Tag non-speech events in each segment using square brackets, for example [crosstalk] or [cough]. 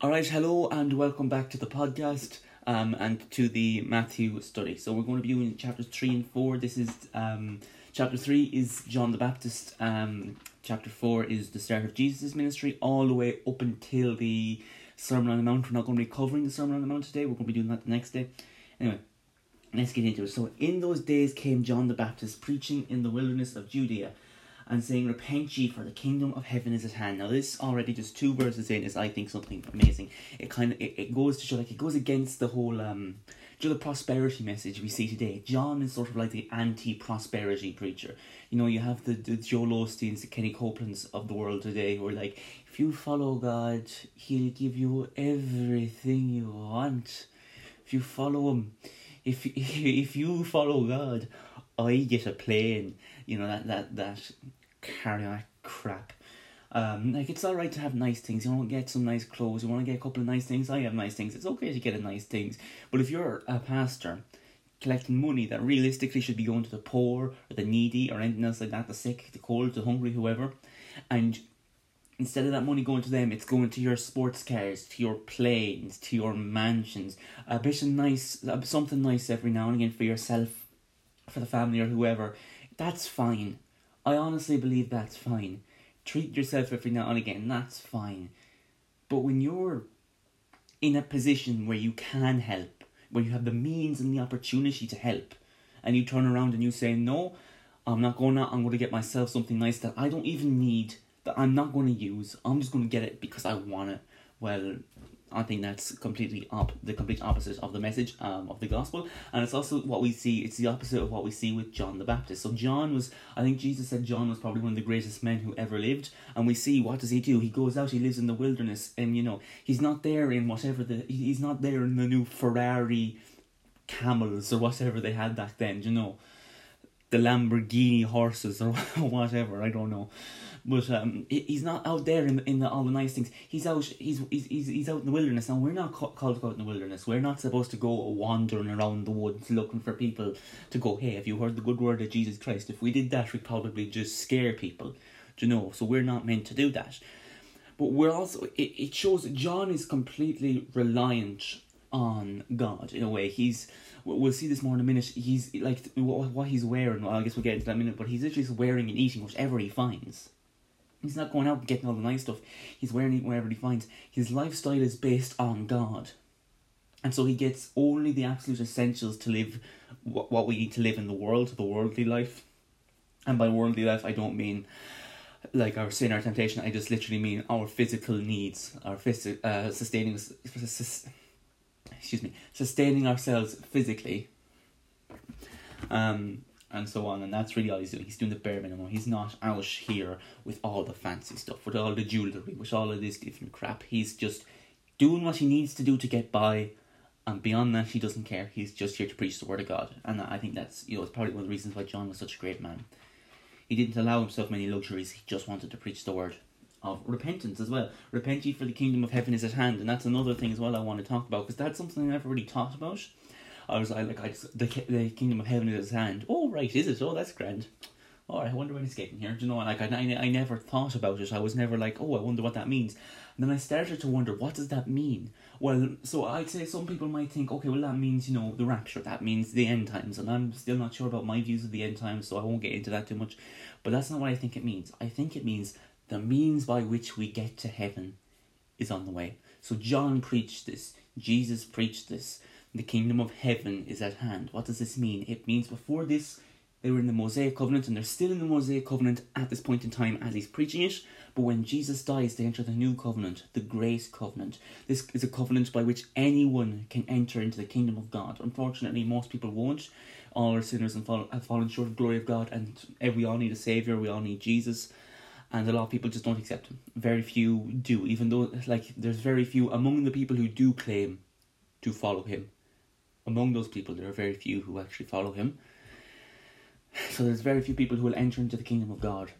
All right, hello and welcome back to the podcast um, and to the Matthew study. So we're going to be doing chapters three and four. This is um, chapter three is John the Baptist. Um, chapter four is the start of Jesus' ministry, all the way up until the Sermon on the Mount. We're not going to be covering the Sermon on the Mount today. We're going to be doing that the next day. Anyway, let's get into it. So in those days came John the Baptist preaching in the wilderness of Judea and saying, Repent ye, for the kingdom of heaven is at hand. Now, this already just two verses in is, I think, something amazing. It kind of it, it goes to show, like, it goes against the whole, um, know, the prosperity message we see today. John is sort of like the anti prosperity preacher. You know, you have the, the Joel Osteens, the Kenny Copelands of the world today who are like, if you follow God, He'll give you everything you want. If you follow Him, if [laughs] if you follow God, I get a plane. You know that that that carry on crap. Um, like it's all right to have nice things. You want to get some nice clothes. You want to get a couple of nice things. I have nice things. It's okay to get a nice things. But if you're a pastor collecting money that realistically should be going to the poor or the needy or anything else like that, the sick, the cold, the hungry, whoever, and instead of that money going to them, it's going to your sports cars, to your planes, to your mansions. A bit of nice, something nice every now and again for yourself, for the family or whoever. That's fine. I honestly believe that's fine. Treat yourself every now and again, that's fine. But when you're in a position where you can help, where you have the means and the opportunity to help, and you turn around and you say, No, I'm not going to, I'm going to get myself something nice that I don't even need, that I'm not going to use, I'm just going to get it because I want it. Well, I think that's completely up the complete opposite of the message um, of the gospel, and it's also what we see. It's the opposite of what we see with John the Baptist. So John was, I think Jesus said John was probably one of the greatest men who ever lived, and we see what does he do? He goes out, he lives in the wilderness, and you know he's not there in whatever the he's not there in the new Ferrari camels or whatever they had back then. You know, the Lamborghini horses or [laughs] whatever. I don't know. But um, he's not out there in in the, all the nice things. He's out. He's he's he's, out in the wilderness. Now we're not called to go out in the wilderness. We're not supposed to go wandering around the woods looking for people to go. Hey, have you heard the good word of Jesus Christ? If we did that, we'd probably just scare people. Do you know? So we're not meant to do that. But we're also. It, it shows John is completely reliant on God in a way. He's we'll see this more in a minute. He's like what, what he's wearing. Well, I guess we'll get into that in a minute. But he's literally wearing and eating whatever he finds. He's not going out getting all the nice stuff. He's wearing it wherever he finds. His lifestyle is based on God. And so he gets only the absolute essentials to live what, what we need to live in the world, the worldly life. And by worldly life, I don't mean like our sin, our temptation. I just literally mean our physical needs, our phys- uh, sustaining, excuse me, sustaining ourselves physically. Um, and so on. And that's really all he's doing. He's doing the bare minimum. He's not out here with all the fancy stuff, with all the jewellery, with all of this different crap. He's just doing what he needs to do to get by. And beyond that, he doesn't care. He's just here to preach the word of God. And I think that's, you know, it's probably one of the reasons why John was such a great man. He didn't allow himself many luxuries. He just wanted to preach the word of repentance as well. Repent ye for the kingdom of heaven is at hand. And that's another thing as well I want to talk about because that's something I never really thought about I was like, I just, the the kingdom of heaven is his hand. Oh right, is it? Oh, that's grand. All right, I wonder when it's getting here. Do you know? Like I, I, I never thought about it. I was never like, oh, I wonder what that means. And then I started to wonder, what does that mean? Well, so I'd say some people might think, okay, well that means you know the rapture. That means the end times, and I'm still not sure about my views of the end times, so I won't get into that too much. But that's not what I think it means. I think it means the means by which we get to heaven is on the way. So John preached this. Jesus preached this the kingdom of heaven is at hand. What does this mean? It means before this, they were in the Mosaic covenant, and they're still in the Mosaic covenant at this point in time as he's preaching it. But when Jesus dies, they enter the new covenant, the grace covenant. This is a covenant by which anyone can enter into the kingdom of God. Unfortunately, most people won't. All are sinners and fall, have fallen short of glory of God, and eh, we all need a savior. We all need Jesus and a lot of people just don't accept him. Very few do, even though like there's very few among the people who do claim to follow him among those people, there are very few who actually follow him. So there's very few people who will enter into the kingdom of God.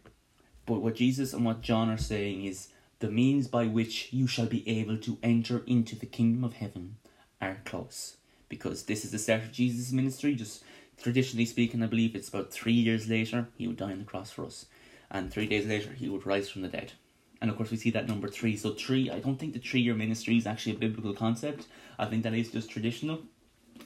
But what Jesus and what John are saying is the means by which you shall be able to enter into the kingdom of heaven are close. Because this is the start of Jesus' ministry. Just traditionally speaking, I believe it's about three years later he would die on the cross for us. And three days later he would rise from the dead. and of course, we see that number three. So, three, I don't think the three year ministry is actually a biblical concept. I think that is just traditional,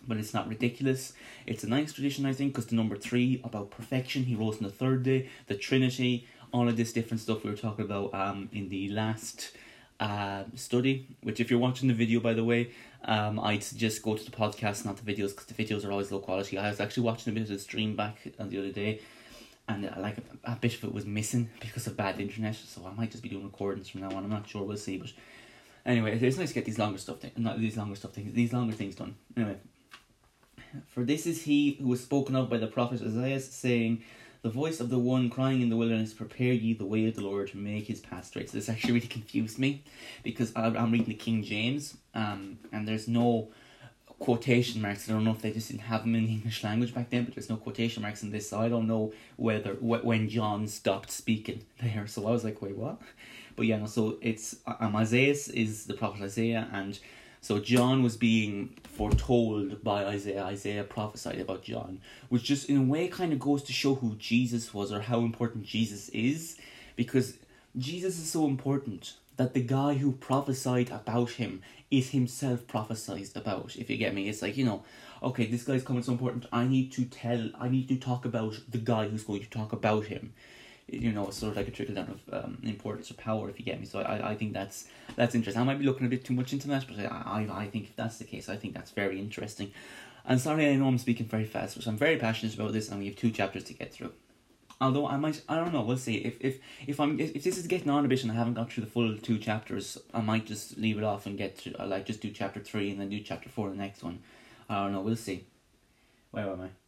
but it's not ridiculous. It's a nice tradition, I think, because the number three about perfection, he rose on the third day, the Trinity, all of this different stuff we were talking about um, in the last uh, study. Which, if you're watching the video, by the way, um, I'd suggest go to the podcast, not the videos, because the videos are always low quality. I was actually watching a bit of the stream back on the other day and uh, like a, a bit of it was missing [laughs] because of bad internet. So I might just be doing recordings from now on. I'm not sure. We'll see. But anyway, it's nice to get these longer stuff. Th- not these longer stuff things. These longer things done. Anyway, for this is he who was spoken of by the prophet Isaiah, saying. The voice of the one crying in the wilderness, prepare ye the way of the Lord to make his path straight. So this actually really confused me because I'm reading the King James, um, and there's no quotation marks. I don't know if they just didn't have them in the English language back then, but there's no quotation marks in this, so I don't know whether wh- when John stopped speaking there. So I was like, wait, what? But yeah, no. So it's um, Isaiah is the prophet Isaiah, and so John was being foretold by Isaiah. Isaiah prophesied about John, which just in a way kind of goes to show who Jesus was or how important Jesus is, because Jesus is so important that the guy who prophesied about him is himself prophesied about, if you get me. It's like, you know, okay, this guy's coming so important, I need to tell, I need to talk about the guy who's going to talk about him. You know, sort of like a trickle down of um, importance or power, if you get me. So I, I think that's that's interesting. I might be looking a bit too much into that, but I, I, I think if that's the case, I think that's very interesting. And sorry, I know I'm speaking very fast, but I'm very passionate about this, and we have two chapters to get through. Although I might, I don't know. We'll see. If if if I'm if, if this is getting on a bit and I haven't got through the full two chapters, I might just leave it off and get to like just do chapter three and then do chapter four the next one. I don't know. We'll see. Where am I?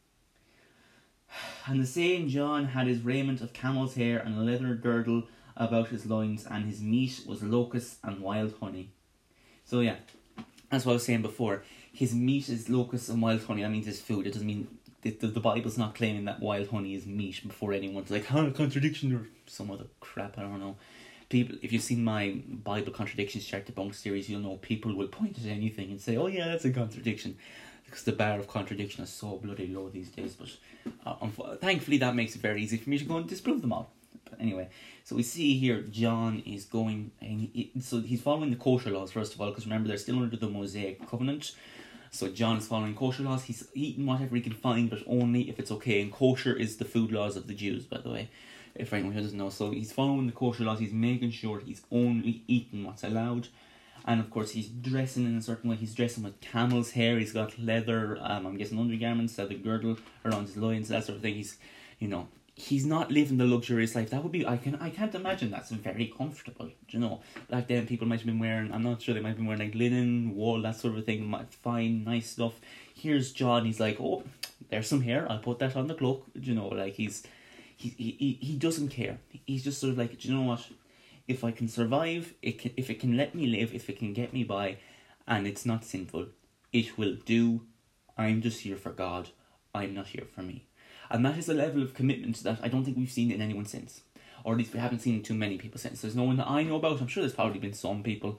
And the same John had his raiment of camel's hair and a leather girdle about his loins, and his meat was locusts and wild honey. So yeah, that's what I was saying before. His meat is locusts and wild honey. That means it's food. It doesn't mean the, the, the Bible's not claiming that wild honey is meat before anyone's like, huh, contradiction or some other crap, I don't know. People, if you've seen my Bible contradictions chart debunk series, you'll know people will point at anything and say, oh yeah, that's a contradiction. Because the bar of contradiction is so bloody low these days. But uh, thankfully, that makes it very easy for me to go and disprove them all. But anyway, so we see here John is going, and he, so he's following the kosher laws first of all, because remember they're still under the Mosaic covenant. So John is following kosher laws. He's eating whatever he can find, but only if it's okay. And kosher is the food laws of the Jews, by the way, if anyone doesn't know. So he's following the kosher laws. He's making sure he's only eating what's allowed. And of course, he's dressing in a certain way. He's dressing with camel's hair. He's got leather, um, I'm guessing undergarments, leather girdle around his loins, that sort of thing. He's, you know, he's not living the luxurious life. That would be I can I can't imagine that's very comfortable. you know? Back then people might have been wearing I'm not sure they might have been wearing like linen, wool, that sort of thing, fine, nice stuff. Here's John, he's like, Oh, there's some hair, I'll put that on the cloak. you know, like he's he, he he doesn't care. He's just sort of like, Do you know what? If I can survive, it can if it can let me live, if it can get me by and it's not sinful, it will do. I'm just here for God. I'm not here for me. And that is a level of commitment that I don't think we've seen in anyone since. Or at least we haven't seen too many people since. There's no one that I know about. I'm sure there's probably been some people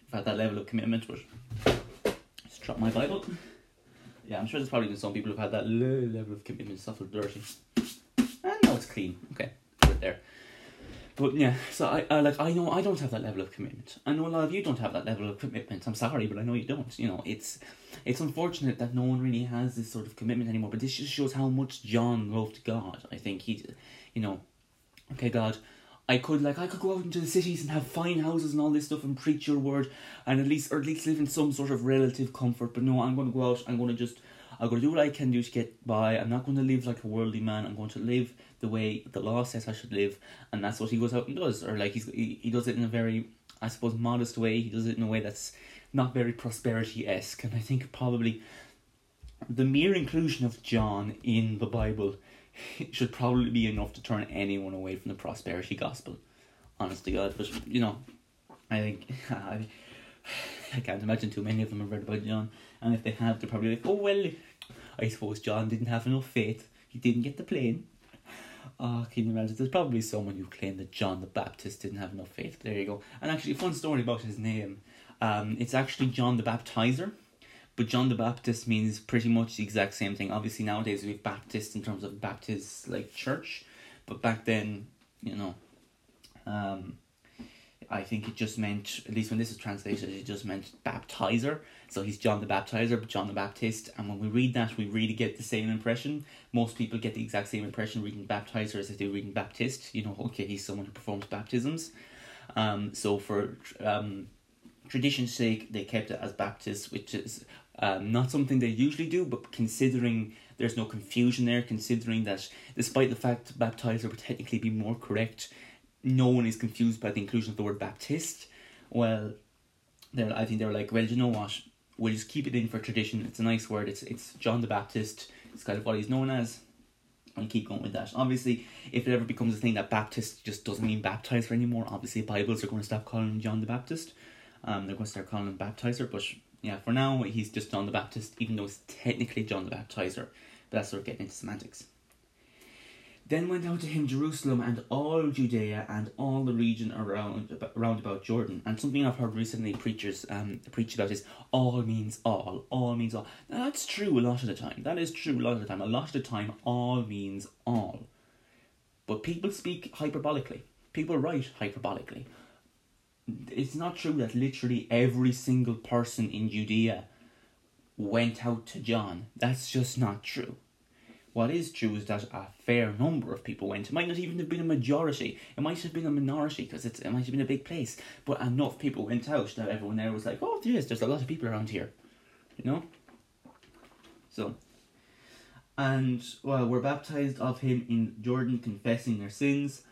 who've had that level of commitment, but just drop my Bible. Yeah, I'm sure there's probably been some people who've had that low level of commitment, stuff dirty. And now it's clean. Okay, put it there. But yeah, so I, I like I know I don't have that level of commitment. I know a lot of you don't have that level of commitment. I'm sorry, but I know you don't. You know, it's it's unfortunate that no one really has this sort of commitment anymore. But this just shows how much John loved God. I think he, you know, okay, God, I could like I could go out into the cities and have fine houses and all this stuff and preach your word and at least or at least live in some sort of relative comfort. But no, I'm going to go out. I'm to just I'm going to do what I can do to get by. I'm not going to live like a worldly man. I'm going to live the way the law says I should live, and that's what he goes out and does. Or like he's he, he does it in a very, I suppose, modest way. He does it in a way that's not very prosperity esque. And I think probably the mere inclusion of John in the Bible [laughs] should probably be enough to turn anyone away from the prosperity gospel. Honest to God, but you know, I think [laughs] I, I can't imagine too many of them have read about John, and if they have, they're probably like, oh well, I suppose John didn't have enough faith. He didn't get the plane. Oh, can you imagine? There's probably someone who claimed that John the Baptist didn't have enough faith. There you go. And actually, a fun story about his name. Um, it's actually John the Baptizer, but John the Baptist means pretty much the exact same thing. Obviously, nowadays we have Baptist in terms of Baptist like church, but back then, you know, um, I think it just meant, at least when this is translated, it just meant baptizer. So he's John the Baptizer, but John the Baptist. And when we read that, we really get the same impression. Most people get the exact same impression reading baptizer as if they do reading Baptist. You know, okay, he's someone who performs baptisms. Um, so for um, tradition's sake, they kept it as Baptist, which is um, not something they usually do, but considering there's no confusion there, considering that despite the fact baptizer would technically be more correct, no one is confused by the inclusion of the word Baptist. Well, they I think they were like, well, you know what? We'll just keep it in for tradition. It's a nice word. It's it's John the Baptist. It's kind of what he's known as. And keep going with that. Obviously, if it ever becomes a thing that Baptist just doesn't mean baptizer anymore, obviously Bibles are going to stop calling him John the Baptist. Um, they're going to start calling him baptizer, but yeah, for now he's just John the Baptist, even though it's technically John the Baptizer. But that's sort of getting into semantics. Then went out to him Jerusalem and all Judea and all the region around around about Jordan. And something I've heard recently preachers um preach about is all means all. All means all. Now that's true a lot of the time. That is true a lot of the time. A lot of the time all means all. But people speak hyperbolically. People write hyperbolically. It's not true that literally every single person in Judea went out to John. That's just not true. What is true is that a fair number of people went. It might not even have been a majority. It might have been a minority because it might have been a big place. But enough people went out that everyone there was like, oh, yes, there's a lot of people around here. You know? So, and, well, we're baptized of him in Jordan, confessing their sins.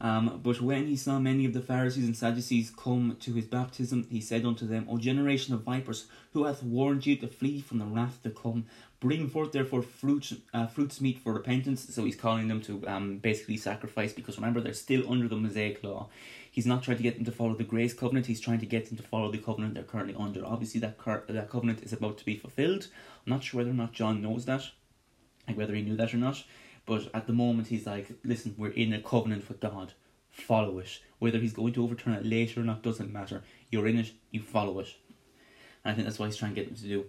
Um, but when he saw many of the Pharisees and Sadducees come to his baptism, he said unto them, O generation of vipers, who hath warned you to flee from the wrath to come? Bring forth therefore fruits, uh, fruits meet for repentance. So he's calling them to um, basically sacrifice because remember they're still under the Mosaic law. He's not trying to get them to follow the grace covenant. He's trying to get them to follow the covenant they're currently under. Obviously, that cur- that covenant is about to be fulfilled. I'm not sure whether or not John knows that, like whether he knew that or not. But at the moment, he's like, listen, we're in a covenant with God. Follow it. Whether he's going to overturn it later or not doesn't matter. You're in it. You follow it. And I think that's what he's trying to get them to do.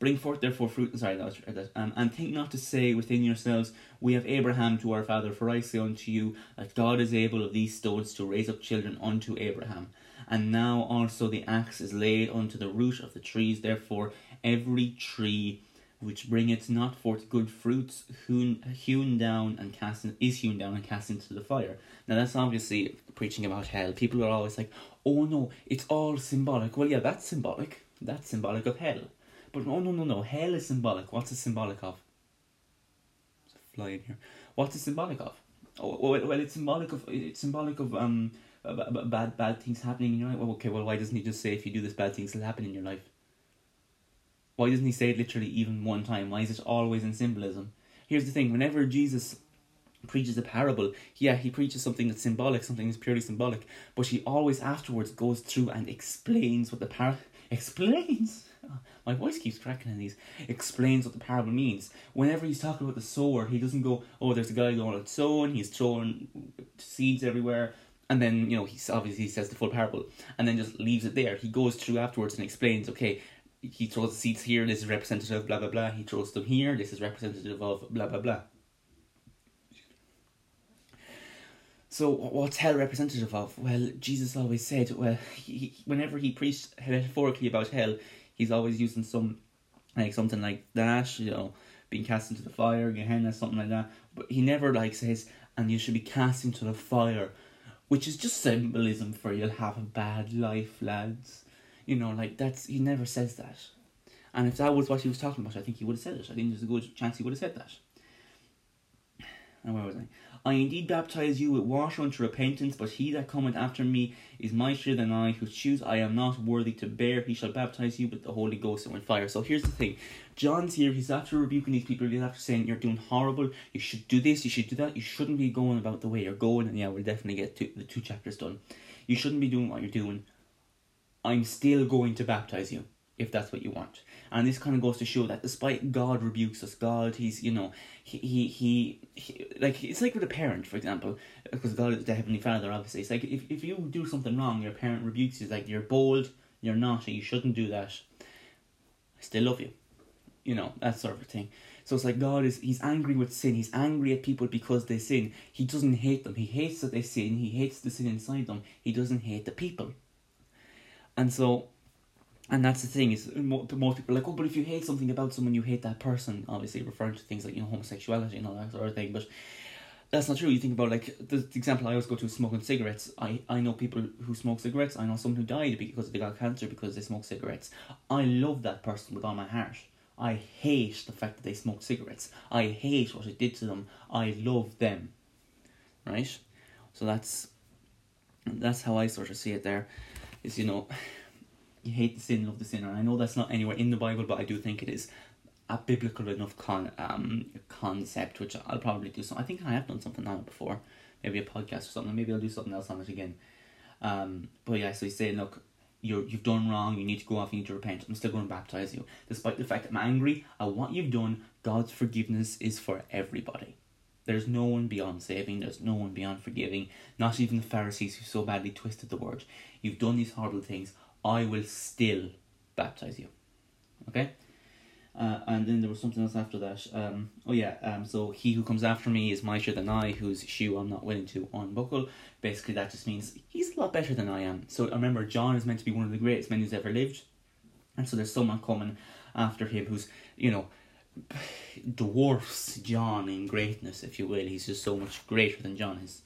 Bring forth therefore fruit, sorry, that was, um, and think not to say within yourselves, We have Abraham to our father, for I say unto you, that God is able of these stones to raise up children unto Abraham. And now also the axe is laid unto the root of the trees, therefore every tree which bringeth not forth good fruits, hewn, hewn down and cast in, is hewn down and cast into the fire. Now that's obviously preaching about hell. People are always like, "Oh no, it's all symbolic." Well, yeah, that's symbolic. That's symbolic of hell. But no, no, no, no. Hell is symbolic. What's it symbolic of? There's a fly in here. What's it symbolic of? Oh, well, well, it's symbolic of it's symbolic of um bad bad things happening in your life. Well, okay, well, why doesn't he just say if you do this, bad things will happen in your life? Why doesn't he say it literally even one time? Why is it always in symbolism? Here's the thing: whenever Jesus preaches a parable, yeah, he preaches something that's symbolic, something that's purely symbolic, but he always afterwards goes through and explains what the par [laughs] explains Ah, my voice keeps cracking and he explains what the parable means. Whenever he's talking about the sower, he doesn't go, oh, there's a guy going out sowing, he's throwing seeds everywhere, and then, you know, he's obviously he says the full parable, and then just leaves it there. He goes through afterwards and explains, okay, he throws the seeds here, this is representative, of blah, blah, blah. He throws them here, this is representative of blah, blah, blah. So what's hell representative of? Well, Jesus always said, well, he, whenever he preached metaphorically about hell, he's always using some like something like that, you know, being cast into the fire, Gehenna, something like that. But he never like says, and you should be cast into the fire, which is just symbolism for you'll have a bad life, lads. You know, like that's he never says that. And if that was what he was talking about, I think he would have said it. I think there's a good chance he would have said that. And where was I? I indeed baptize you with water unto repentance, but he that cometh after me is mightier than I, whose shoes I am not worthy to bear. He shall baptize you with the Holy Ghost and with fire. So here's the thing John's here, he's after rebuking these people, he's after saying, You're doing horrible, you should do this, you should do that, you shouldn't be going about the way you're going. And yeah, we'll definitely get to the two chapters done. You shouldn't be doing what you're doing. I'm still going to baptize you if that's what you want. And this kind of goes to show that despite God rebukes us, God, he's, you know, he, he, he, he like, it's like with a parent, for example, because God is the Heavenly Father, obviously. It's like if, if you do something wrong, your parent rebukes you, like, you're bold, you're naughty, you shouldn't do that. I still love you. You know, that sort of thing. So it's like God is he's angry with sin. He's angry at people because they sin. He doesn't hate them. He hates that they sin. He hates the sin inside them. He doesn't hate the people. And so and that's the thing is most people like, oh, but if you hate something about someone, you hate that person. Obviously, referring to things like you know homosexuality and all that sort of thing. But that's not true. You think about like the, example I always go to is smoking cigarettes. I, I know people who smoke cigarettes. I know someone who died because they got cancer because they smoke cigarettes. I love that person with all my heart. I hate the fact that they smoke cigarettes. I hate what it did to them. I love them. Right? So that's that's how I sort of see it there. Is you know you hate the sin, love the sinner. I know that's not anywhere in the Bible, but I do think it is a biblical enough con um concept, which I'll probably do So I think I have done something on it before, maybe a podcast or something. Maybe I'll do something else on it again. Um, but yeah, so he's saying, look, you're you've done wrong. You need to go off. You need to repent. I'm still going to baptize you, despite the fact that I'm angry at what you've done. God's forgiveness is for everybody. There's no one beyond saving. There's no one beyond forgiving. Not even the Pharisees who so badly twisted the word. You've done these horrible things. I will still baptize you. Okay? Uh, and then there was something else after that. Um, oh yeah, um, so he who comes after me is mightier than I, whose shoe I'm not willing to unbuckle. Basically, that just means he's a lot better than I am. So remember, John is meant to be one of the greatest men who's ever lived, and so there's someone coming after him who's you know dwarfs John in greatness, if you will. He's just so much greater than John is.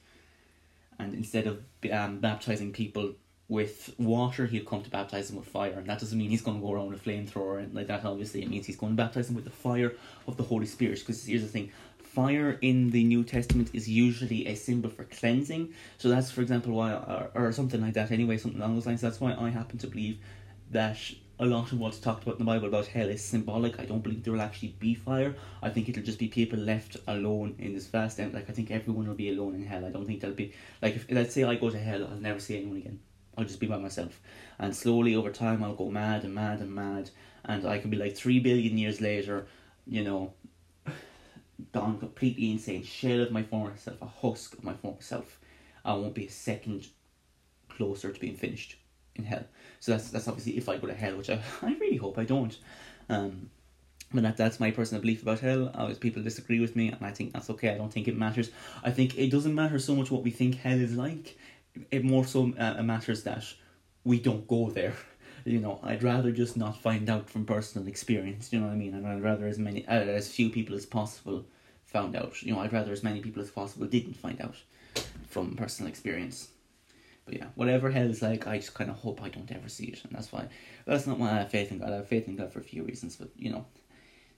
And instead of um, baptizing people with water, he'll come to baptize them with fire. And that doesn't mean he's going to go around with a flamethrower and like that, obviously. It means he's going to baptize them with the fire of the Holy Spirit. Because here's the thing fire in the New Testament is usually a symbol for cleansing. So that's, for example, why, or, or something like that anyway, something along those lines. That's why I happen to believe that a lot of what's talked about in the Bible about hell is symbolic. I don't believe there will actually be fire. I think it'll just be people left alone in this vast end. Like I think everyone will be alone in hell. I don't think there'll be like if let's say I go to hell, I'll never see anyone again. I'll just be by myself. And slowly over time, I'll go mad and mad and mad. And I can be like three billion years later, you know, gone completely insane, shell of my former self, a husk of my former self. I won't be a second closer to being finished in hell. So that's that's obviously if I go to hell, which I, [laughs] I really hope I don't. Um, but that, that's my personal belief about hell. Always people disagree with me, and I think that's okay. I don't think it matters. I think it doesn't matter so much what we think hell is like it more so uh, matters that we don't go there. [laughs] You know, I'd rather just not find out from personal experience. You know what I mean? And I'd rather as many, uh, as few people as possible found out. You know, I'd rather as many people as possible didn't find out from personal experience. But yeah, whatever hell is like, I just kind of hope I don't ever see it, and that's why. That's not why I have faith in God. I have faith in God for a few reasons, but you know,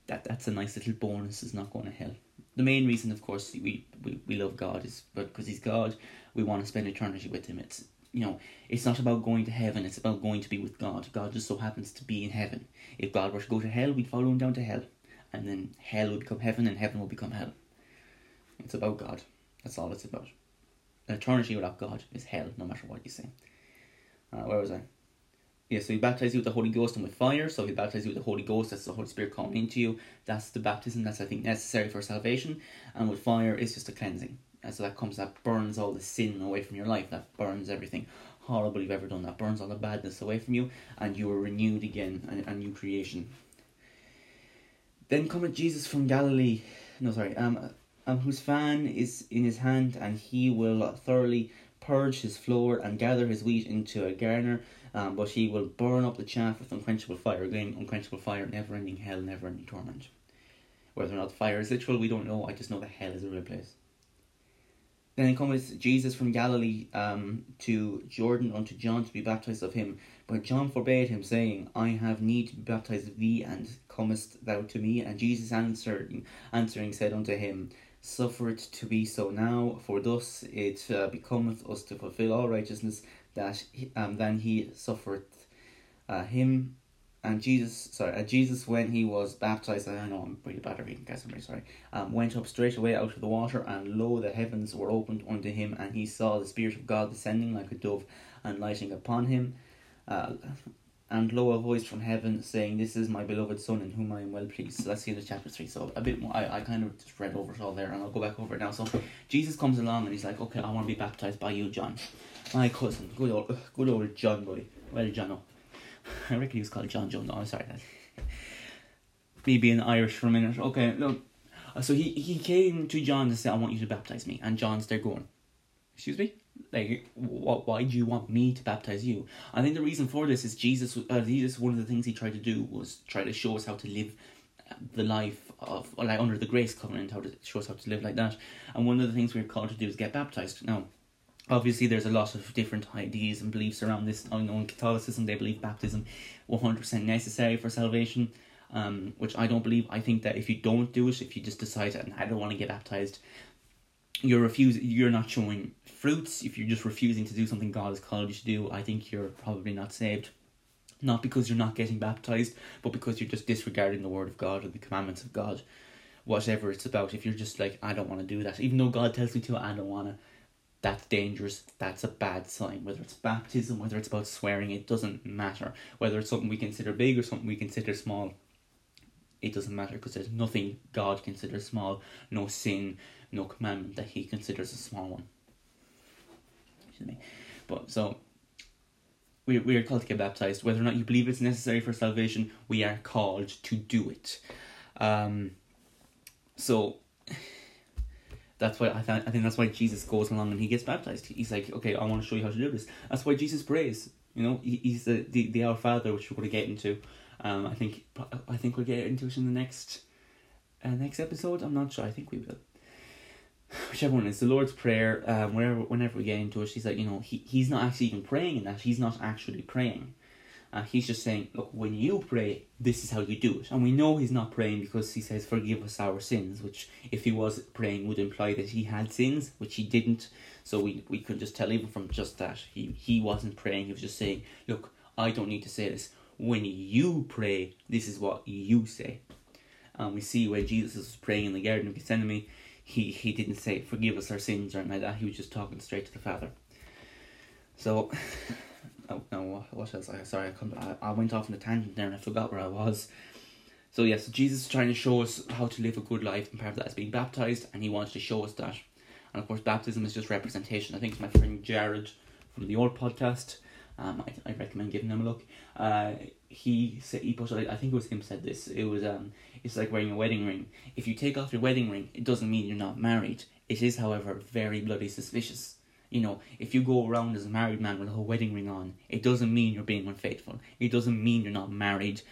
that that's a nice little bonus. Is not going to hell. The main reason, of course, we we, we love God is because He's God we want to spend eternity with him. It's you know, it's not about going to heaven, it's about going to be with God. God just so happens to be in heaven. If God were to go to hell, we'd follow him down to hell. And then hell would become heaven and heaven will become hell. It's about God. That's all it's about. Eternity without God is hell, no matter what you say. Uh, where was I? Yeah, so he baptizes you with the Holy Ghost and with fire. So he baptizes you with the Holy Ghost, that's the Holy Spirit coming into you. That's the baptism that's I think necessary for salvation. And with fire it's just a cleansing. And so that comes, that burns all the sin away from your life, that burns everything horrible you've ever done, that burns all the badness away from you, and you are renewed again, a, a new creation. Then cometh Jesus from Galilee, no, sorry, um, um, whose fan is in his hand, and he will thoroughly purge his floor and gather his wheat into a garner, um, but he will burn up the chaff with unquenchable fire. Again, unquenchable fire, never ending hell, never ending torment. Whether or not fire is literal, we don't know. I just know that hell is a real place. Then cometh Jesus from Galilee um, to Jordan unto John to be baptized of him. But John forbade him, saying, I have need to be baptized of thee, and comest thou to me? And Jesus answering, answering said unto him, Suffer it to be so now, for thus it uh, becometh us to fulfill all righteousness that um, then he suffered uh, him and Jesus, sorry, uh, Jesus when he was baptized, I know I'm pretty bad at reading, really sorry, um, went up straight away out of the water, and lo, the heavens were opened unto him, and he saw the Spirit of God descending like a dove and lighting upon him. Uh, and lo, a voice from heaven saying, This is my beloved Son in whom I am well pleased. So let's see the chapter 3. So a bit more, I, I kind of just read over it all there, and I'll go back over it now. So Jesus comes along and he's like, Okay, I want to be baptized by you, John. My cousin, good old, good old John boy. Well, John, [laughs] I reckon he was called John Jones. No, I'm sorry. me being Irish for a minute. Okay, look. So he, he came to John to say, I want you to baptize me. And John's there going, Excuse me? Like, what, why do you want me to baptize you? I think the reason for this is Jesus, uh, Jesus, one of the things he tried to do was try to show us how to live the life of, like, under the grace covenant, how to show us how to live like that. And one of the things we're called to do is get baptized. Now, obviously there's a lot of different ideas and beliefs around this. I know in Catholicism they believe baptism 100% necessary for salvation um, which I don't believe. I think that if you don't do it, if you just decide and I don't want to get baptized, you're refusing. You're not showing fruits. If you're just refusing to do something God has called you to do, I think you're probably not saved. Not because you're not getting baptized, but because you're just disregarding the word of God or the commandments of God, whatever it's about. If you're just like, I don't want to do that, even though God tells me to, I don't want to that's dangerous. That's a bad sign. Whether it's baptism, whether it's about swearing, it doesn't matter. Whether it's something we consider big or something we consider small, it doesn't matter because there's nothing God considers small, no sin, no commandment that He considers a small one. Excuse me. But so we we are called to get baptized. Whether or not you believe it's necessary for salvation, we are called to do it. Um, so [sighs] that's why I, th- I think that's why Jesus goes along and he gets baptized. He's like, okay, I want to show you how to do this. That's why Jesus prays. You know, he, he's the, the the Our Father, which we're going to get into. Um, I think I think we'll get into it in the next uh, next episode. I'm not sure. I think we will. [sighs] Whichever one is the Lord's Prayer. Um, whenever whenever we get into it, she's like, you know, he he's not actually even praying in that. He's not actually praying. Uh, he's just saying, look, when you pray, this is how you do it. And we know he's not praying because he says, forgive us our sins, which, if he was praying, would imply that he had sins, which he didn't. So we, we could just tell even from just that, he, he wasn't praying. He was just saying, look, I don't need to say this when you pray, this is what you say. And we see when Jesus was praying in the Garden of Gethsemane, he, he didn't say, Forgive us our sins or anything like that. He was just talking straight to the Father. So, [sighs] oh, no, what else? I, sorry, I, come. I went off on a tangent there and I forgot where I was. So, yes, yeah, so Jesus is trying to show us how to live a good life, and part of that is being baptized, and he wants to show us that. And of course, baptism is just representation. I think it's my friend Jared from the old podcast um, I, I recommend giving them a look. Uh, he said he put I think it was him said this. It was um, it's like wearing a wedding ring. If you take off your wedding ring, it doesn't mean you're not married. It is, however, very bloody suspicious. You know, if you go around as a married man with a whole wedding ring on, it doesn't mean you're being unfaithful. It doesn't mean you're not married.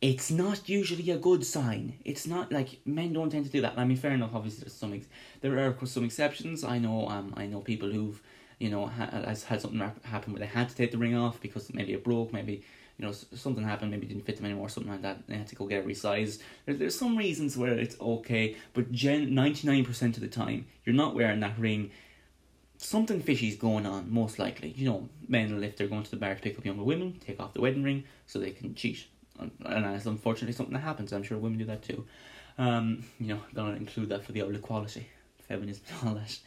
It's not usually a good sign. It's not like men don't tend to do that. I mean, fair enough. Obviously, there's some ex- there are of course some exceptions. I know um I know people who've you know, has had something happen where they had to take the ring off because maybe it broke, maybe you know something happened, maybe didn't fit them anymore, something like that. They had to go get it resized. There's there's some reasons where it's okay, but gen ninety nine percent of the time you're not wearing that ring. Something fishy's going on, most likely. You know, men if they're going to the bar to pick up younger women, take off the wedding ring so they can cheat. And that's unfortunately something that happens. I'm sure women do that too. Um, you know, gonna include that for the old equality, feminism, all that.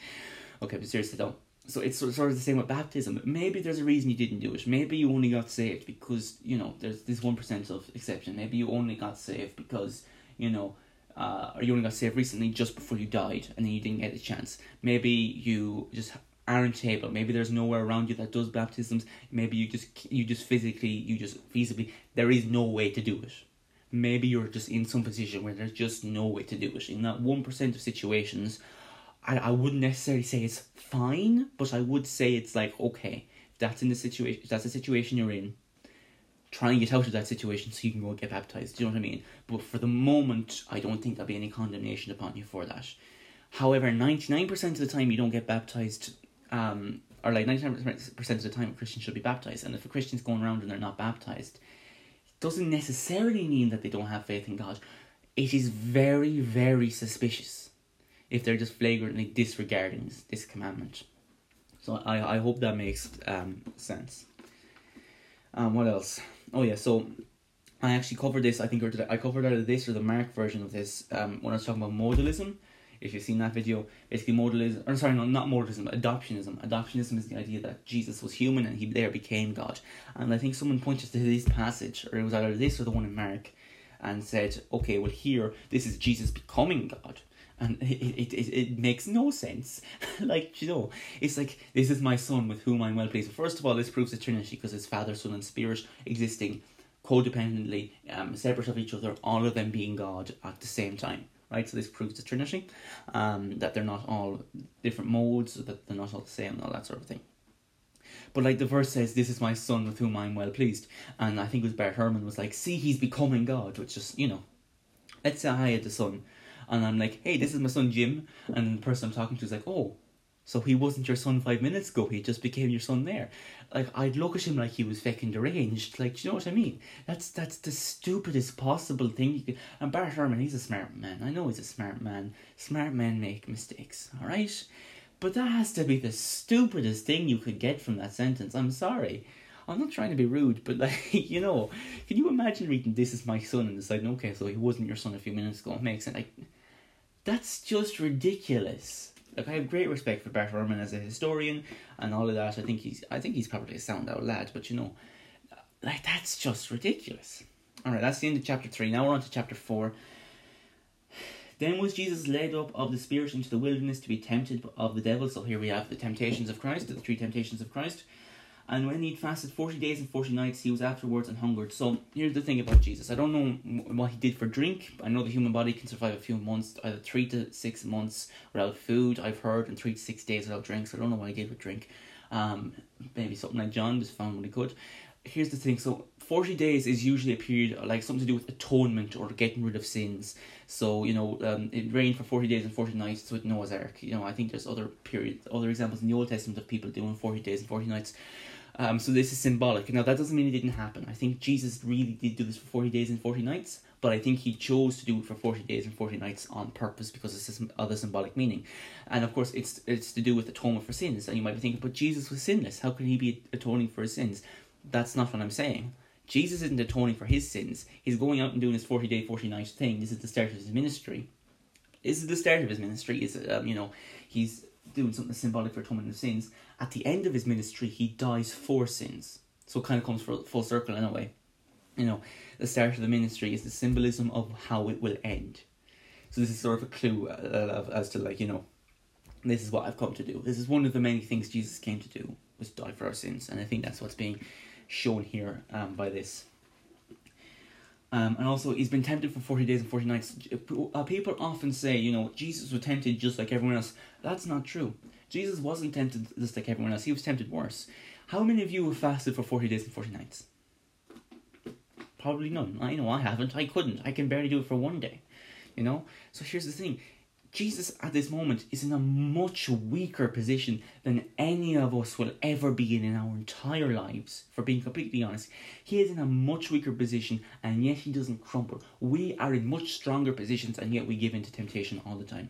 Okay, but seriously though, so it's sort of the same with baptism. Maybe there's a reason you didn't do it. Maybe you only got saved because you know there's this one percent of exception. Maybe you only got saved because you know, uh, or you only got saved recently just before you died, and then you didn't get a chance. Maybe you just aren't able. Maybe there's nowhere around you that does baptisms. Maybe you just you just physically you just feasibly there is no way to do it. Maybe you're just in some position where there's just no way to do it. In that one percent of situations, I, I wouldn't necessarily say it's fine, but I would say it's like okay, that's in the situation, that's the situation you're in. Try and get out of that situation so you can go get baptized. Do you know what I mean? But for the moment, I don't think there'll be any condemnation upon you for that. However, ninety nine percent of the time you don't get baptized, um, or like ninety nine percent of the time a Christian should be baptized. And if a Christian's going around and they're not baptized, it doesn't necessarily mean that they don't have faith in God. It is very, very suspicious if they're just flagrantly disregarding this, this commandment. So I, I hope that makes um, sense. Um, what else? Oh yeah, so I actually covered this. I think or I covered either this or the Mark version of this um, when I was talking about modalism. If you've seen that video, basically modalism, or sorry, no, not modalism, adoptionism. Adoptionism is the idea that Jesus was human and he there became God. And I think someone pointed to this passage, or it was either this or the one in Mark, and said, okay, well here this is Jesus becoming God and it, it, it, makes no sense. [laughs] like, you know, it's like, this is my son with whom I'm well pleased. First of all, this proves the Trinity because it's Father, Son, and Spirit existing codependently, um, separate of each other, all of them being God at the same time. Right, so this proves the Trinity, um, that they're not all different modes, that they're not all the same, and all that sort of thing. But like the verse says, "This is my son with whom I'm well pleased," and I think it was Bart Ehrman was like, "See, he's becoming God," which just you know, let's say I had the son, and I'm like, "Hey, this is my son Jim," and the person I'm talking to is like, "Oh, so he wasn't your son five minutes ago. He just became your son there. Like I'd look at him like he was fucking deranged. Like you know what I mean? That's that's the stupidest possible thing you could. And Bart Ehrman, he's a smart man. I know he's a smart man. Smart men make mistakes. All right, but that has to be the stupidest thing you could get from that sentence. I'm sorry. I'm not trying to be rude, but like [laughs] you know, can you imagine reading "This is my son" and deciding, okay, so he wasn't your son a few minutes ago? It makes sense. Like that's just ridiculous. Like I have great respect for Bart Ehrman as a historian and all of that. I think he's I think he's probably a sound out lad, but you know, like that's just ridiculous. All right, that's the end of chapter three. Now we're on to chapter four. Then was Jesus led up of the Spirit into the wilderness to be tempted of the devil. So here we have the temptations of Christ, the three temptations of Christ. And when he'd fasted 40 days and 40 nights, he was afterwards and hungered. So here's the thing about Jesus. I don't know what he did for drink. I know the human body can survive a few months, either three to six months without food, I've heard, and three to six days without drink. So I don't know what he did with drink. Um, maybe something like John just found what he could. Here's the thing. So 40 days is usually a period like something to do with atonement or getting rid of sins. So, you know, um, it rained for 40 days and 40 nights with Noah's Ark. You know, I think there's other periods, other examples in the Old Testament of people doing 40 days and 40 nights. Um, so this is symbolic. Now, that doesn't mean it didn't happen. I think Jesus really did do this for 40 days and 40 nights, but I think he chose to do it for 40 days and 40 nights on purpose because it's other symbolic meaning. And of course, it's it's to do with atonement for sins. And you might be thinking, but Jesus was sinless. How could he be atoning for his sins? That's not what I'm saying. Jesus isn't atoning for his sins. He's going out and doing his 40 day, 40 night thing. This is the start of his ministry. This is the start of his ministry. Is um, you know, he's doing something symbolic for atonement of sins. At the end of his ministry, he dies for sins. So it kind of comes full, circle in a way. You know, the start of the ministry is the symbolism of how it will end. So this is sort of a clue uh, as to like, you know, this is what I've come to do. This is one of the many things Jesus came to do, was die for our sins. And I think that's what's being shown here um, by this. Um, and also, he's been tempted for 40 days and 40 nights. Uh, people often say, you know, Jesus was tempted just like everyone else. That's not true. Jesus wasn't tempted just like everyone else, he was tempted worse. How many of you have fasted for 40 days and 40 nights? Probably none. I know I haven't. I couldn't. I can barely do it for one day. You know? So here's the thing Jesus at this moment is in a much weaker position than any of us will ever be in in our entire lives, for being completely honest. He is in a much weaker position and yet he doesn't crumble. We are in much stronger positions and yet we give in to temptation all the time.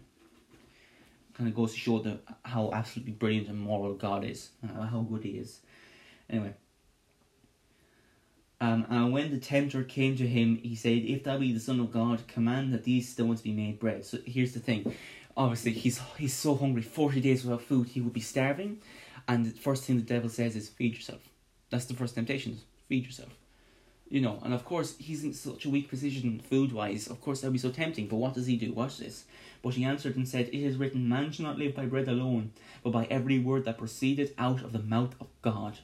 Kind of goes to show the, how absolutely brilliant and moral God is, uh, how good He is. Anyway. Um, and when the tempter came to him, he said, If thou be the Son of God, command that these stones be made bread. So here's the thing. Obviously, he's he's so hungry, 40 days without food, he would be starving. And the first thing the devil says is, Feed yourself. That's the first temptation, feed yourself. You know, and of course, he's in such a weak position food wise. Of course, that would be so tempting. But what does he do? Watch this. But he answered and said, It is written, Man shall not live by bread alone, but by every word that proceedeth out of the mouth of God.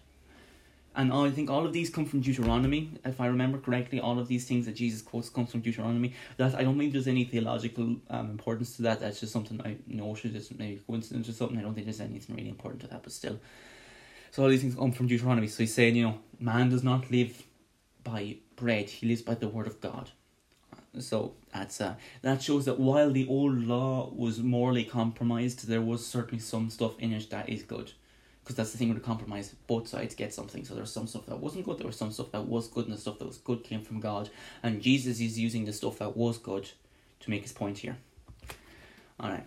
And I think all of these come from Deuteronomy, if I remember correctly. All of these things that Jesus quotes comes from Deuteronomy. That I don't think there's any theological um, importance to that. That's just something I noted. It's maybe coincidence or something. I don't think there's anything really important to that, but still. So all these things come from Deuteronomy. So he's saying, you know, man does not live by bread; he lives by the word of God. So that's uh, that shows that while the old law was morally compromised, there was certainly some stuff in it that is good because that's the thing with a compromise. Both sides get something. So there's some stuff that wasn't good. There was some stuff that was good, and the stuff that was good came from God. And Jesus is using the stuff that was good to make his point here. All right.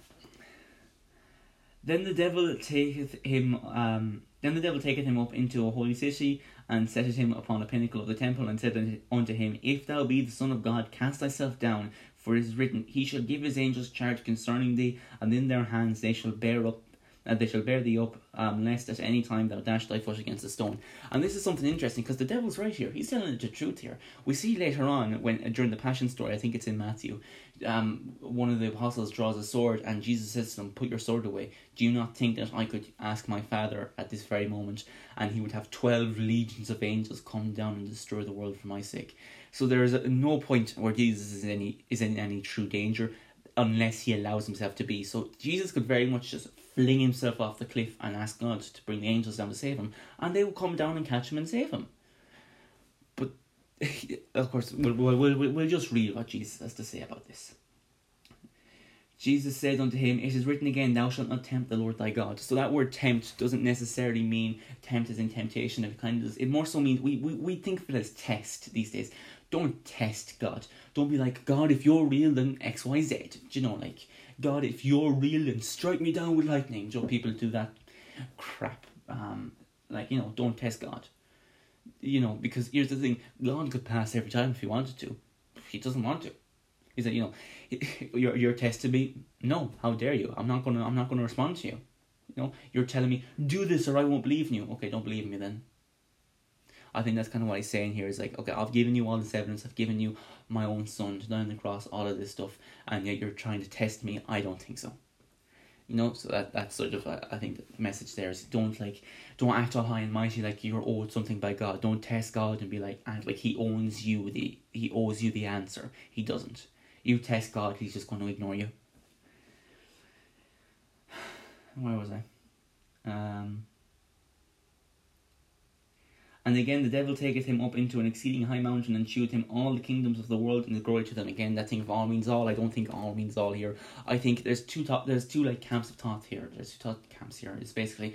Then the devil taketh him. Um, then the devil taketh him up into a holy city and setteth him upon a pinnacle of the temple and said unto him, If thou be the Son of God, cast thyself down. For it is written, He shall give his angels charge concerning thee, and in their hands they shall bear up they shall bear thee up, um, lest at any time thou dash thy foot against a stone. And this is something interesting because the devil's right here. He's telling the truth here. We see later on when during the Passion story, I think it's in Matthew, um, one of the apostles draws a sword, and Jesus says to them, "Put your sword away. Do you not think that I could ask my Father at this very moment, and he would have twelve legions of angels come down and destroy the world for my sake?" So there is a, no point where Jesus is in any is in any true danger unless he allows himself to be. So Jesus could very much just fling himself off the cliff and ask God to bring the angels down to save him, and they will come down and catch him and save him. But [laughs] of course, we'll, we'll, we'll, we'll just read what Jesus has to say about this. Jesus said unto him, It is written again, Thou shalt not tempt the Lord thy God. So that word tempt doesn't necessarily mean tempt as in temptation. It kind of does. It more so means we, we, we think of it as test these days. Don't test God. Don't be like, God, if you're real, then X, Y, Z. Do you know, like, God, if you're real, then strike me down with lightning. Know, people do that crap. Um, like, you know, don't test God. You know, because here's the thing God could pass every time if he wanted to. He doesn't want to. He said, you know, [laughs] you're you're testing me. No, how dare you? I'm not gonna I'm not gonna respond to you. You know, you're telling me do this or I won't believe in you. Okay, don't believe in me then. I think that's kind of what he's saying here. Is like, okay, I've given you all this evidence. I've given you my own son to die on the cross, all of this stuff, and yet you're trying to test me. I don't think so. You know, so that that's sort of uh, I think the message there is don't like don't act all high and mighty like you're owed something by God. Don't test God and be like act like He owns you the He owes you the answer. He doesn't. You test God, He's just going to ignore you. [sighs] Where was I? Um. And again, the devil taketh him up into an exceeding high mountain and sheweth him all the kingdoms of the world and the glory to them. Again, that thing of all means all. I don't think all means all here. I think there's two top, there's two like camps of thought here. There's two thought camps here. It's basically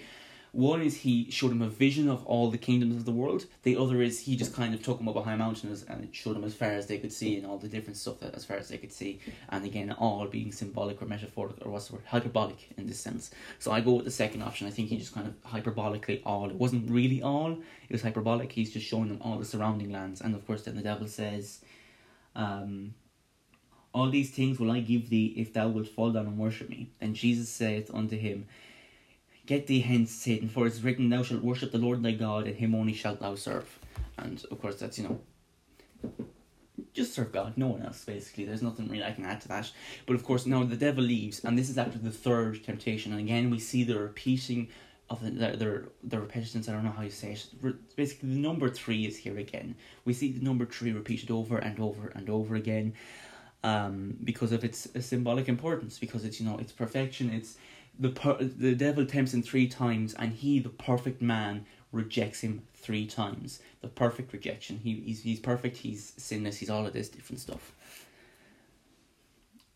one is he showed him a vision of all the kingdoms of the world. The other is he just kind of took him up a high mountain and showed him as far as they could see and all the different stuff that as far as they could see. And again, all being symbolic or metaphoric or what's the word? Hyperbolic in this sense. So I go with the second option. I think he just kind of hyperbolically all. It wasn't really all. It was hyperbolic. He's just showing them all the surrounding lands. And of course, then the devil says, um, all these things will I give thee if thou wilt fall down and worship me. And Jesus saith unto him, Get thee hence, Satan, for it is written, Thou shalt worship the Lord thy God, and him only shalt thou serve. And of course, that's, you know, just serve God, no one else, basically. There's nothing really I can add to that. But of course, now the devil leaves, and this is after the third temptation. And again, we see the repeating of the, the, the repetitions, I don't know how you say it. Basically, the number three is here again. We see the number three repeated over and over and over again. Um, because of its symbolic importance, because it's you know it's perfection, it's the per- the devil tempts him three times, and he, the perfect man, rejects him three times. The perfect rejection. He he's he's perfect. He's sinless. He's all of this different stuff.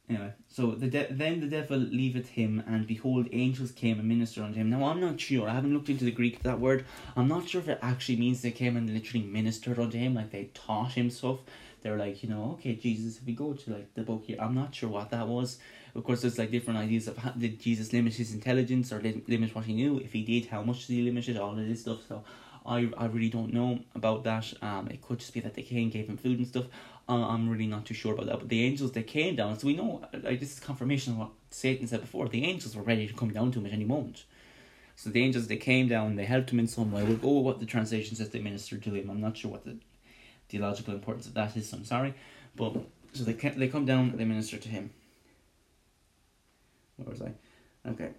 Anyway, so the de- then the devil leaveth him, and behold, angels came and ministered unto him. Now I'm not sure. I haven't looked into the Greek of that word. I'm not sure if it actually means they came and literally ministered unto him, like they taught him stuff. They're like, you know, okay, Jesus, if we go to like the book here, I'm not sure what that was. Of course, there's like different ideas of how, did Jesus limit his intelligence or limit what he knew? If he did, how much did he limit it? All of this stuff. So I, I really don't know about that. Um, it could just be that they came, gave him food and stuff. Uh, I'm really not too sure about that. But the angels they came down, so we know like this is confirmation of what Satan said before. The angels were ready to come down to him at any moment. So the angels they came down, they helped him in some way. We'll go with what the translation says they ministered to him. I'm not sure what the theological importance of that is. I'm sorry, but so they they come down, they minister to him. Where was I? Okay.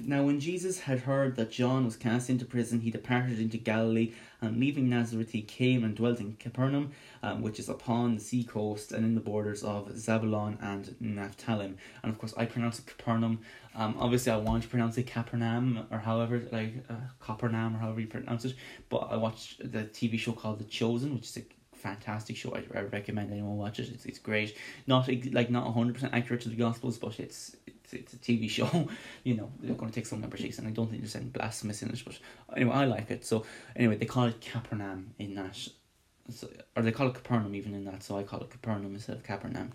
Now, when Jesus had heard that John was cast into prison, he departed into Galilee, and leaving Nazareth, he came and dwelt in Capernaum, um, which is upon the sea coast and in the borders of Zabulon and Naphtali. And of course, I pronounce it Capernaum. Um, obviously, I want to pronounce it Capernaum, or however, like uh, Capernaum, or however you pronounce it. But I watched the TV show called The Chosen, which is a fantastic show. I, I recommend anyone watch it. It's, it's great. Not like not hundred percent accurate to the Gospels, but it's it's, it's a TV [laughs] show. you know, they're going to take some liberties, and I don't think there's any blasphemous in it. But anyway, I like it. So anyway, they call it Capernaum in that, so, or they call it Capernaum even in that. So I call it Capernaum instead of Capernaum,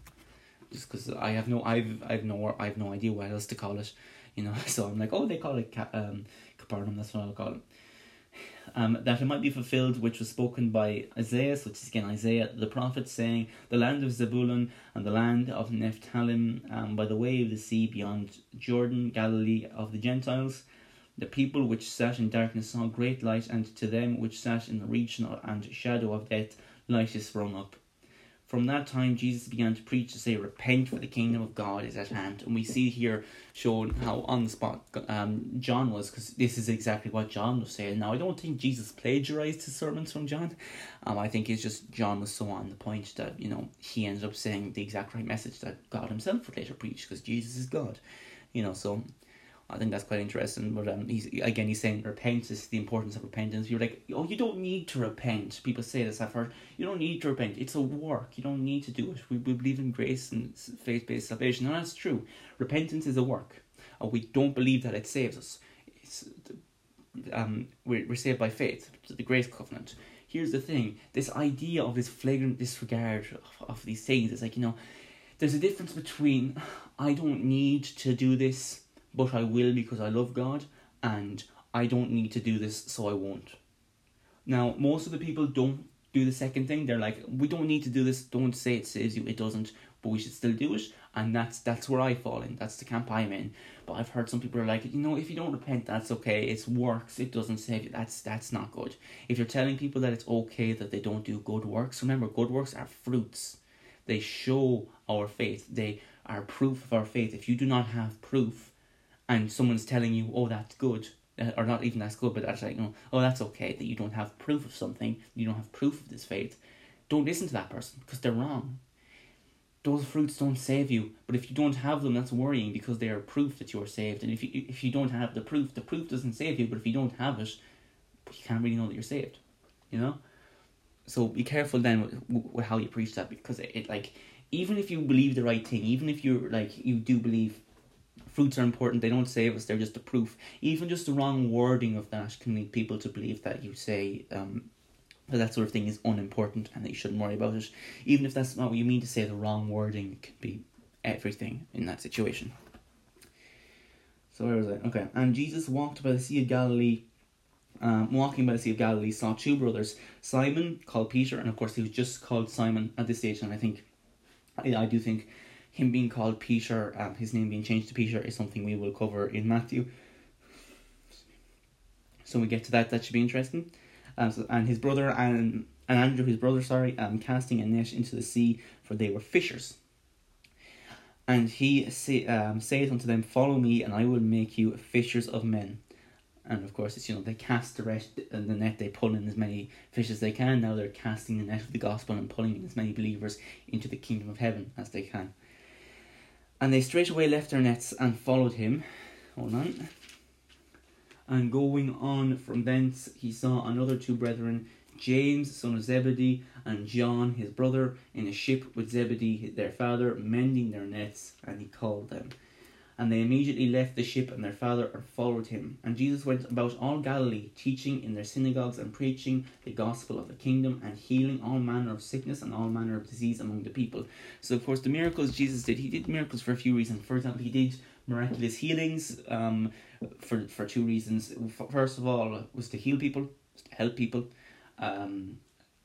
just because I have no, I've, I've no, I have no idea what else to call it. You know, [laughs] so I'm like, oh, they call it Cap, um, Capernaum. That's what I'll call it. Um, that it might be fulfilled, which was spoken by Isaiah, which is again Isaiah the prophet, saying, The land of Zebulun and the land of Nephthalim, um, by the way of the sea beyond Jordan, Galilee of the Gentiles. The people which sat in darkness saw great light, and to them which sat in the region and shadow of death, light is sprung up. From that time, Jesus began to preach to say, Repent, for the kingdom of God is at hand. And we see here shown how on the spot um, John was, because this is exactly what John was saying. Now, I don't think Jesus plagiarized his sermons from John. Um, I think it's just John was so on the point that, you know, he ended up saying the exact right message that God himself would later preach, because Jesus is God. You know, so I think that's quite interesting. But um, he's again he's saying repent is the importance of repentance. You're like, oh, you don't need to repent. People say this. I've heard you don't need to repent. It's a work. You don't need to do it. We, we believe in grace and faith based salvation, and that's true. Repentance is a work. Uh, we don't believe that it saves us. It's um we're we're saved by faith, the grace covenant. Here's the thing: this idea of this flagrant disregard of, of these things. It's like you know, there's a difference between I don't need to do this but I will because I love God and I don't need to do this, so I won't. Now, most of the people don't do the second thing. They're like, we don't need to do this. Don't say it saves you. It doesn't, but we should still do it. And that's that's where I fall in. That's the camp I'm in. But I've heard some people are like, you know, if you don't repent, that's okay. It works. It doesn't save you. That's that's not good. If you're telling people that it's okay that they don't do good works, remember, good works are fruits. They show our faith. They are proof of our faith. If you do not have proof, and someone's telling you, oh, that's good, uh, or not even that's good, but that's like, oh, that's okay that you don't have proof of something, you don't have proof of this faith. Don't listen to that person because they're wrong. Those fruits don't save you, but if you don't have them, that's worrying because they are proof that you are saved. And if you if you don't have the proof, the proof doesn't save you. But if you don't have it, you can't really know that you're saved. You know. So be careful then with, with how you preach that because it, it like even if you believe the right thing, even if you're like you do believe fruits are important. They don't save us. They're just a proof. Even just the wrong wording of that can lead people to believe that you say um, that that sort of thing is unimportant and that you shouldn't worry about it. Even if that's not what you mean to say, the wrong wording can be everything in that situation. So where was I? Okay, and Jesus walked by the Sea of Galilee. Um, walking by the Sea of Galilee, saw two brothers, Simon called Peter, and of course he was just called Simon at this stage. And I think, I, I do think him being called Peter, um, his name being changed to Peter, is something we will cover in Matthew. So we get to that, that should be interesting. Um, so, and his brother and and Andrew, his brother, sorry, um, casting a net into the sea, for they were fishers. And he say, um, saith unto them, Follow me, and I will make you fishers of men. And of course, it's you know they cast the rest the net, they pull in as many fish as they can. Now they're casting the net of the gospel and pulling in as many believers into the kingdom of heaven as they can. And they straightway left their nets and followed him. Hold on. And going on from thence, he saw another two brethren, James, son of Zebedee, and John, his brother, in a ship with Zebedee, their father, mending their nets, and he called them. And they immediately left the ship and their father and followed him. And Jesus went about all Galilee, teaching in their synagogues and preaching the gospel of the kingdom and healing all manner of sickness and all manner of disease among the people. So, of course, the miracles Jesus did, he did miracles for a few reasons. For example, he did miraculous healings um, for, for two reasons. First of all, was to heal people, to help people, um,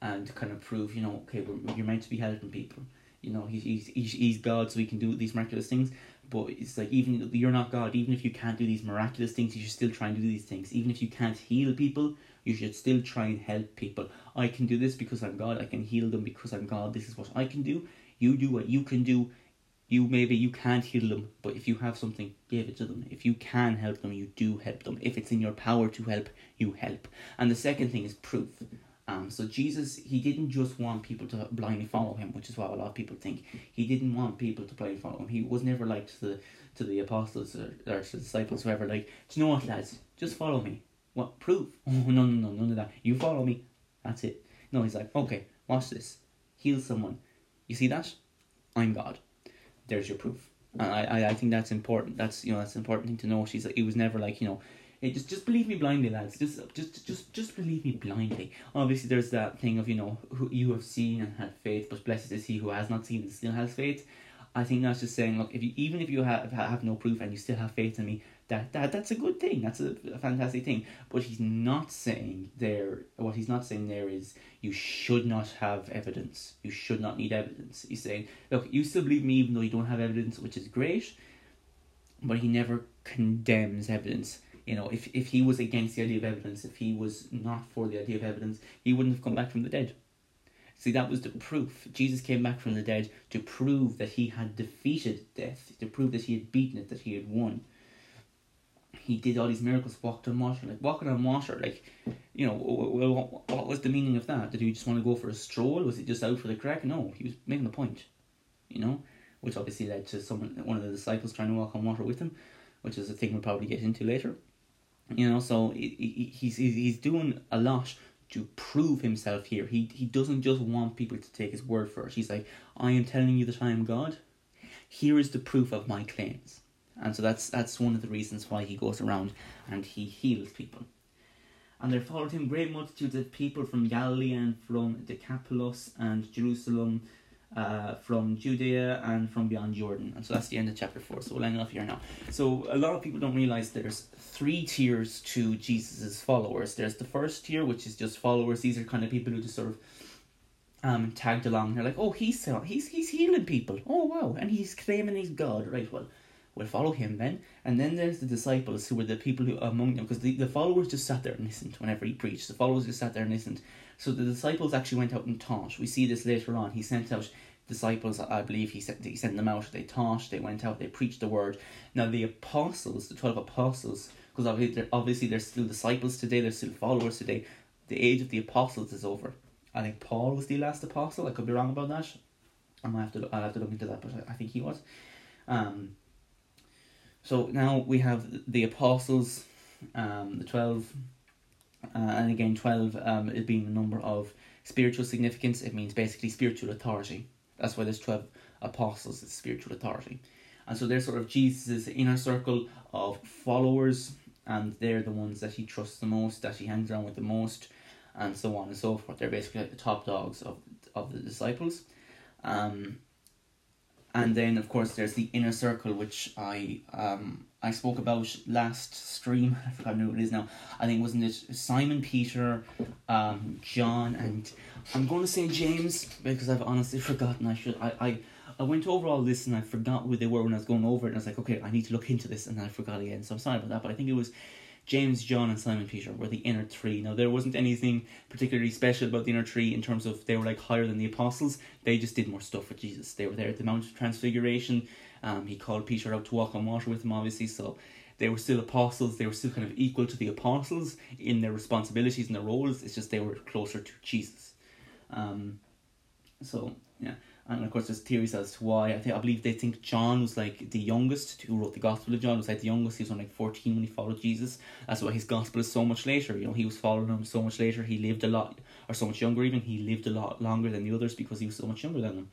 and kind of prove, you know, okay, you're meant to be helping people. You know, he's, he's, he's God, so he can do these miraculous things. But it's like even you're not God, even if you can't do these miraculous things, you should still try and do these things. Even if you can't heal people, you should still try and help people. I can do this because I'm God. I can heal them because I'm God. This is what I can do. You do what you can do. You maybe you can't heal them, but if you have something, give it to them. If you can help them, you do help them. If it's in your power to help, you help. And the second thing is proof. Um, so Jesus, he didn't just want people to blindly follow him, which is what a lot of people think. He didn't want people to blindly follow him. He was never like to the to the apostles or, or to the disciples, whoever, like, you know what, lads? Just follow me. What proof? Oh [laughs] no, no, no, none of that. You follow me. That's it. No, he's like, okay, watch this. Heal someone. You see that? I'm God. There's your proof. And I, I, I think that's important. That's you know that's an important thing to know. She's like, he was never like you know Hey, just just believe me blindly, lads. Just just just just believe me blindly. Obviously, there's that thing of you know who you have seen and had faith, but blessed is he who has not seen and still has faith. I think that's just saying, look, if you even if you have have no proof and you still have faith in me, that, that that's a good thing. That's a, a fantastic thing. But he's not saying there. What he's not saying there is you should not have evidence. You should not need evidence. He's saying, look, you still believe me even though you don't have evidence, which is great. But he never condemns evidence. You know, if if he was against the idea of evidence, if he was not for the idea of evidence, he wouldn't have come back from the dead. See, that was the proof. Jesus came back from the dead to prove that he had defeated death, to prove that he had beaten it, that he had won. He did all these miracles, walked on water, like walking on water, like, you know, well, what was the meaning of that? Did he just want to go for a stroll? Was he just out for the crack? No, he was making a point, you know, which obviously led to someone, one of the disciples trying to walk on water with him, which is a thing we'll probably get into later. You know, so he, he, he's he's doing a lot to prove himself here. He he doesn't just want people to take his word for it. He's like, I am telling you that I am God. Here is the proof of my claims. And so that's that's one of the reasons why he goes around and he heals people. And there followed him great multitudes of people from Galilee and from Decapolis and Jerusalem uh, from Judea and from beyond Jordan. And so that's the end of chapter 4. So we'll end off here now. So a lot of people don't realize there's three tiers to Jesus's followers. There's the first tier, which is just followers. These are kind of people who just sort of um, tagged along. They're like, oh, he's he's he's healing people. Oh wow, and he's claiming he's God. Right, well, we'll follow him then. And then there's the disciples who were the people who among them, because the, the followers just sat there and listened whenever he preached. The followers just sat there and listened. So the disciples actually went out and taught. We see this later on. He sent out disciples, I believe he sent, he sent them out, they taught, they went out, they preached the word. Now the apostles, the 12 apostles, because obviously they're, obviously they're still disciples today, they're still followers today, the age of the apostles is over. I think Paul was the last apostle, I could be wrong about that. I might have to, I'll have to look into that, but I, I think he was. Um, so now we have the apostles, um, the 12, uh, and again 12 um, it being the number of spiritual significance, it means basically spiritual authority. That's why there's 12 apostles, it's spiritual authority. And so they're sort of Jesus' inner circle of followers, and they're the ones that he trusts the most, that he hangs around with the most, and so on and so forth. They're basically like the top dogs of, of the disciples. Um, and then of course there's the inner circle which I um I spoke about last stream. [laughs] I forgot who it is now. I think wasn't it Simon Peter, um, John, and I'm going to say James because I've honestly [laughs] forgotten. I should I I. I went over all this and I forgot who they were when I was going over it and I was like, okay, I need to look into this and I forgot again. So I'm sorry about that, but I think it was James, John, and Simon Peter were the inner three. Now there wasn't anything particularly special about the inner three in terms of they were like higher than the apostles. They just did more stuff with Jesus. They were there at the Mount of Transfiguration. Um, he called Peter out to walk on water with him, obviously. So they were still apostles. They were still kind of equal to the apostles in their responsibilities and their roles. It's just they were closer to Jesus. Um, so yeah, and of course there's theories as to why. I think I believe they think John was like the youngest who wrote the Gospel of John was like the youngest. He was only like fourteen when he followed Jesus. That's why his Gospel is so much later. You know, he was following him so much later. He lived a lot, or so much younger even. He lived a lot longer than the others because he was so much younger than them.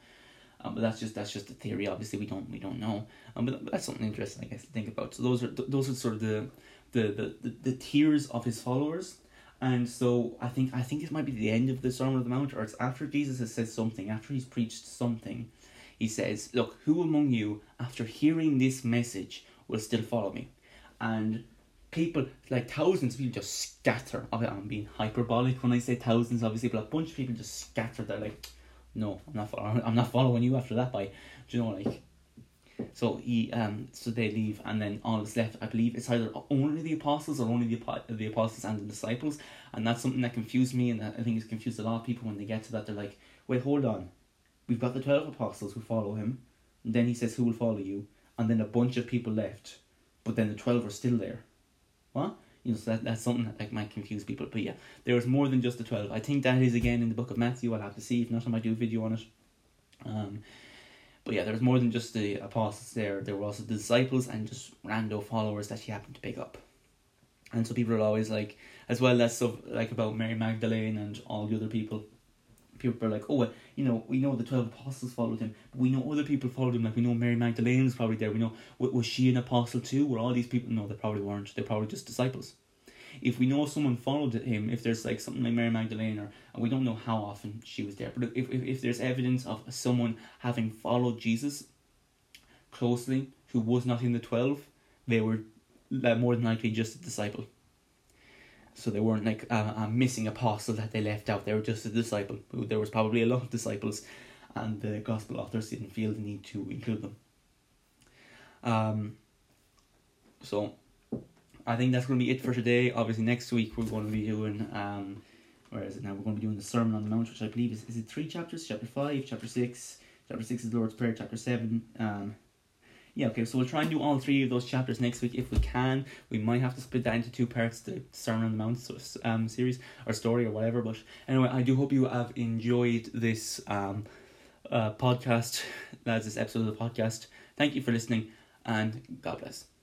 Um, but that's just that's just a theory. Obviously, we don't we don't know. Um, but that's something interesting, I guess, to think about. So those are those are sort of the the the, the, the tiers of his followers. And so I think I think this might be the end of the Sermon on the Mount, or it's after Jesus has said something, after he's preached something, he says, Look, who among you, after hearing this message, will still follow me? And people, like thousands of people, just scatter. Oh, I'm being hyperbolic when I say thousands, obviously, but a bunch of people just scatter. They're like, No, I'm not. Following, I'm not following you after that. By, do you know, like so he um so they leave and then all that's left I believe it's either only the apostles or only the the apostles and the disciples. And that's something that confused me and I think it's confused a lot of people when they get to that. They're like wait hold on. We've got the 12 apostles who follow him. And then he says who will follow you and then a bunch of people left but then the 12 are still there. What? You know so that, that's something that like might confuse people. But yeah there was more than just the 12 I think that is again in the book of Matthew. I'll have to see. If not I might do a video on it. Um but yeah, there was more than just the apostles there. There were also the disciples and just rando followers that he happened to pick up. And so people are always like, as well as stuff like about Mary Magdalene and all the other people. People are like, oh, well, you know, we know the twelve apostles followed him, but we know other people followed him. Like we know Mary Magdalene was probably there. We know was she an apostle too? Were all these people? No, they probably weren't. They're probably just disciples if we know someone followed him, if there's like something like Mary Magdalene, or and we don't know how often she was there, but if, if, if there's evidence of someone having followed Jesus closely who was not in the 12, they were more than likely just a disciple. So they weren't like a, a missing apostle that they left out. They were just a disciple. There was probably a lot of disciples, and the gospel authors didn't feel the need to include them. Um. So, I think that's going to be it for today. Obviously, next week we're going to be doing um, where is it now? We're going to be doing the Sermon on the Mount, which I believe is is it three chapters? Chapter five, chapter six, chapter six is the Lord's Prayer, chapter seven. Um, yeah, okay, so we'll try and do all three of those chapters next week if we can. We might have to split that into two parts, the Sermon on the Mount um, series or story or whatever. But anyway, I do hope you have enjoyed this um, uh, podcast, that's this episode of the podcast. Thank you for listening and God bless.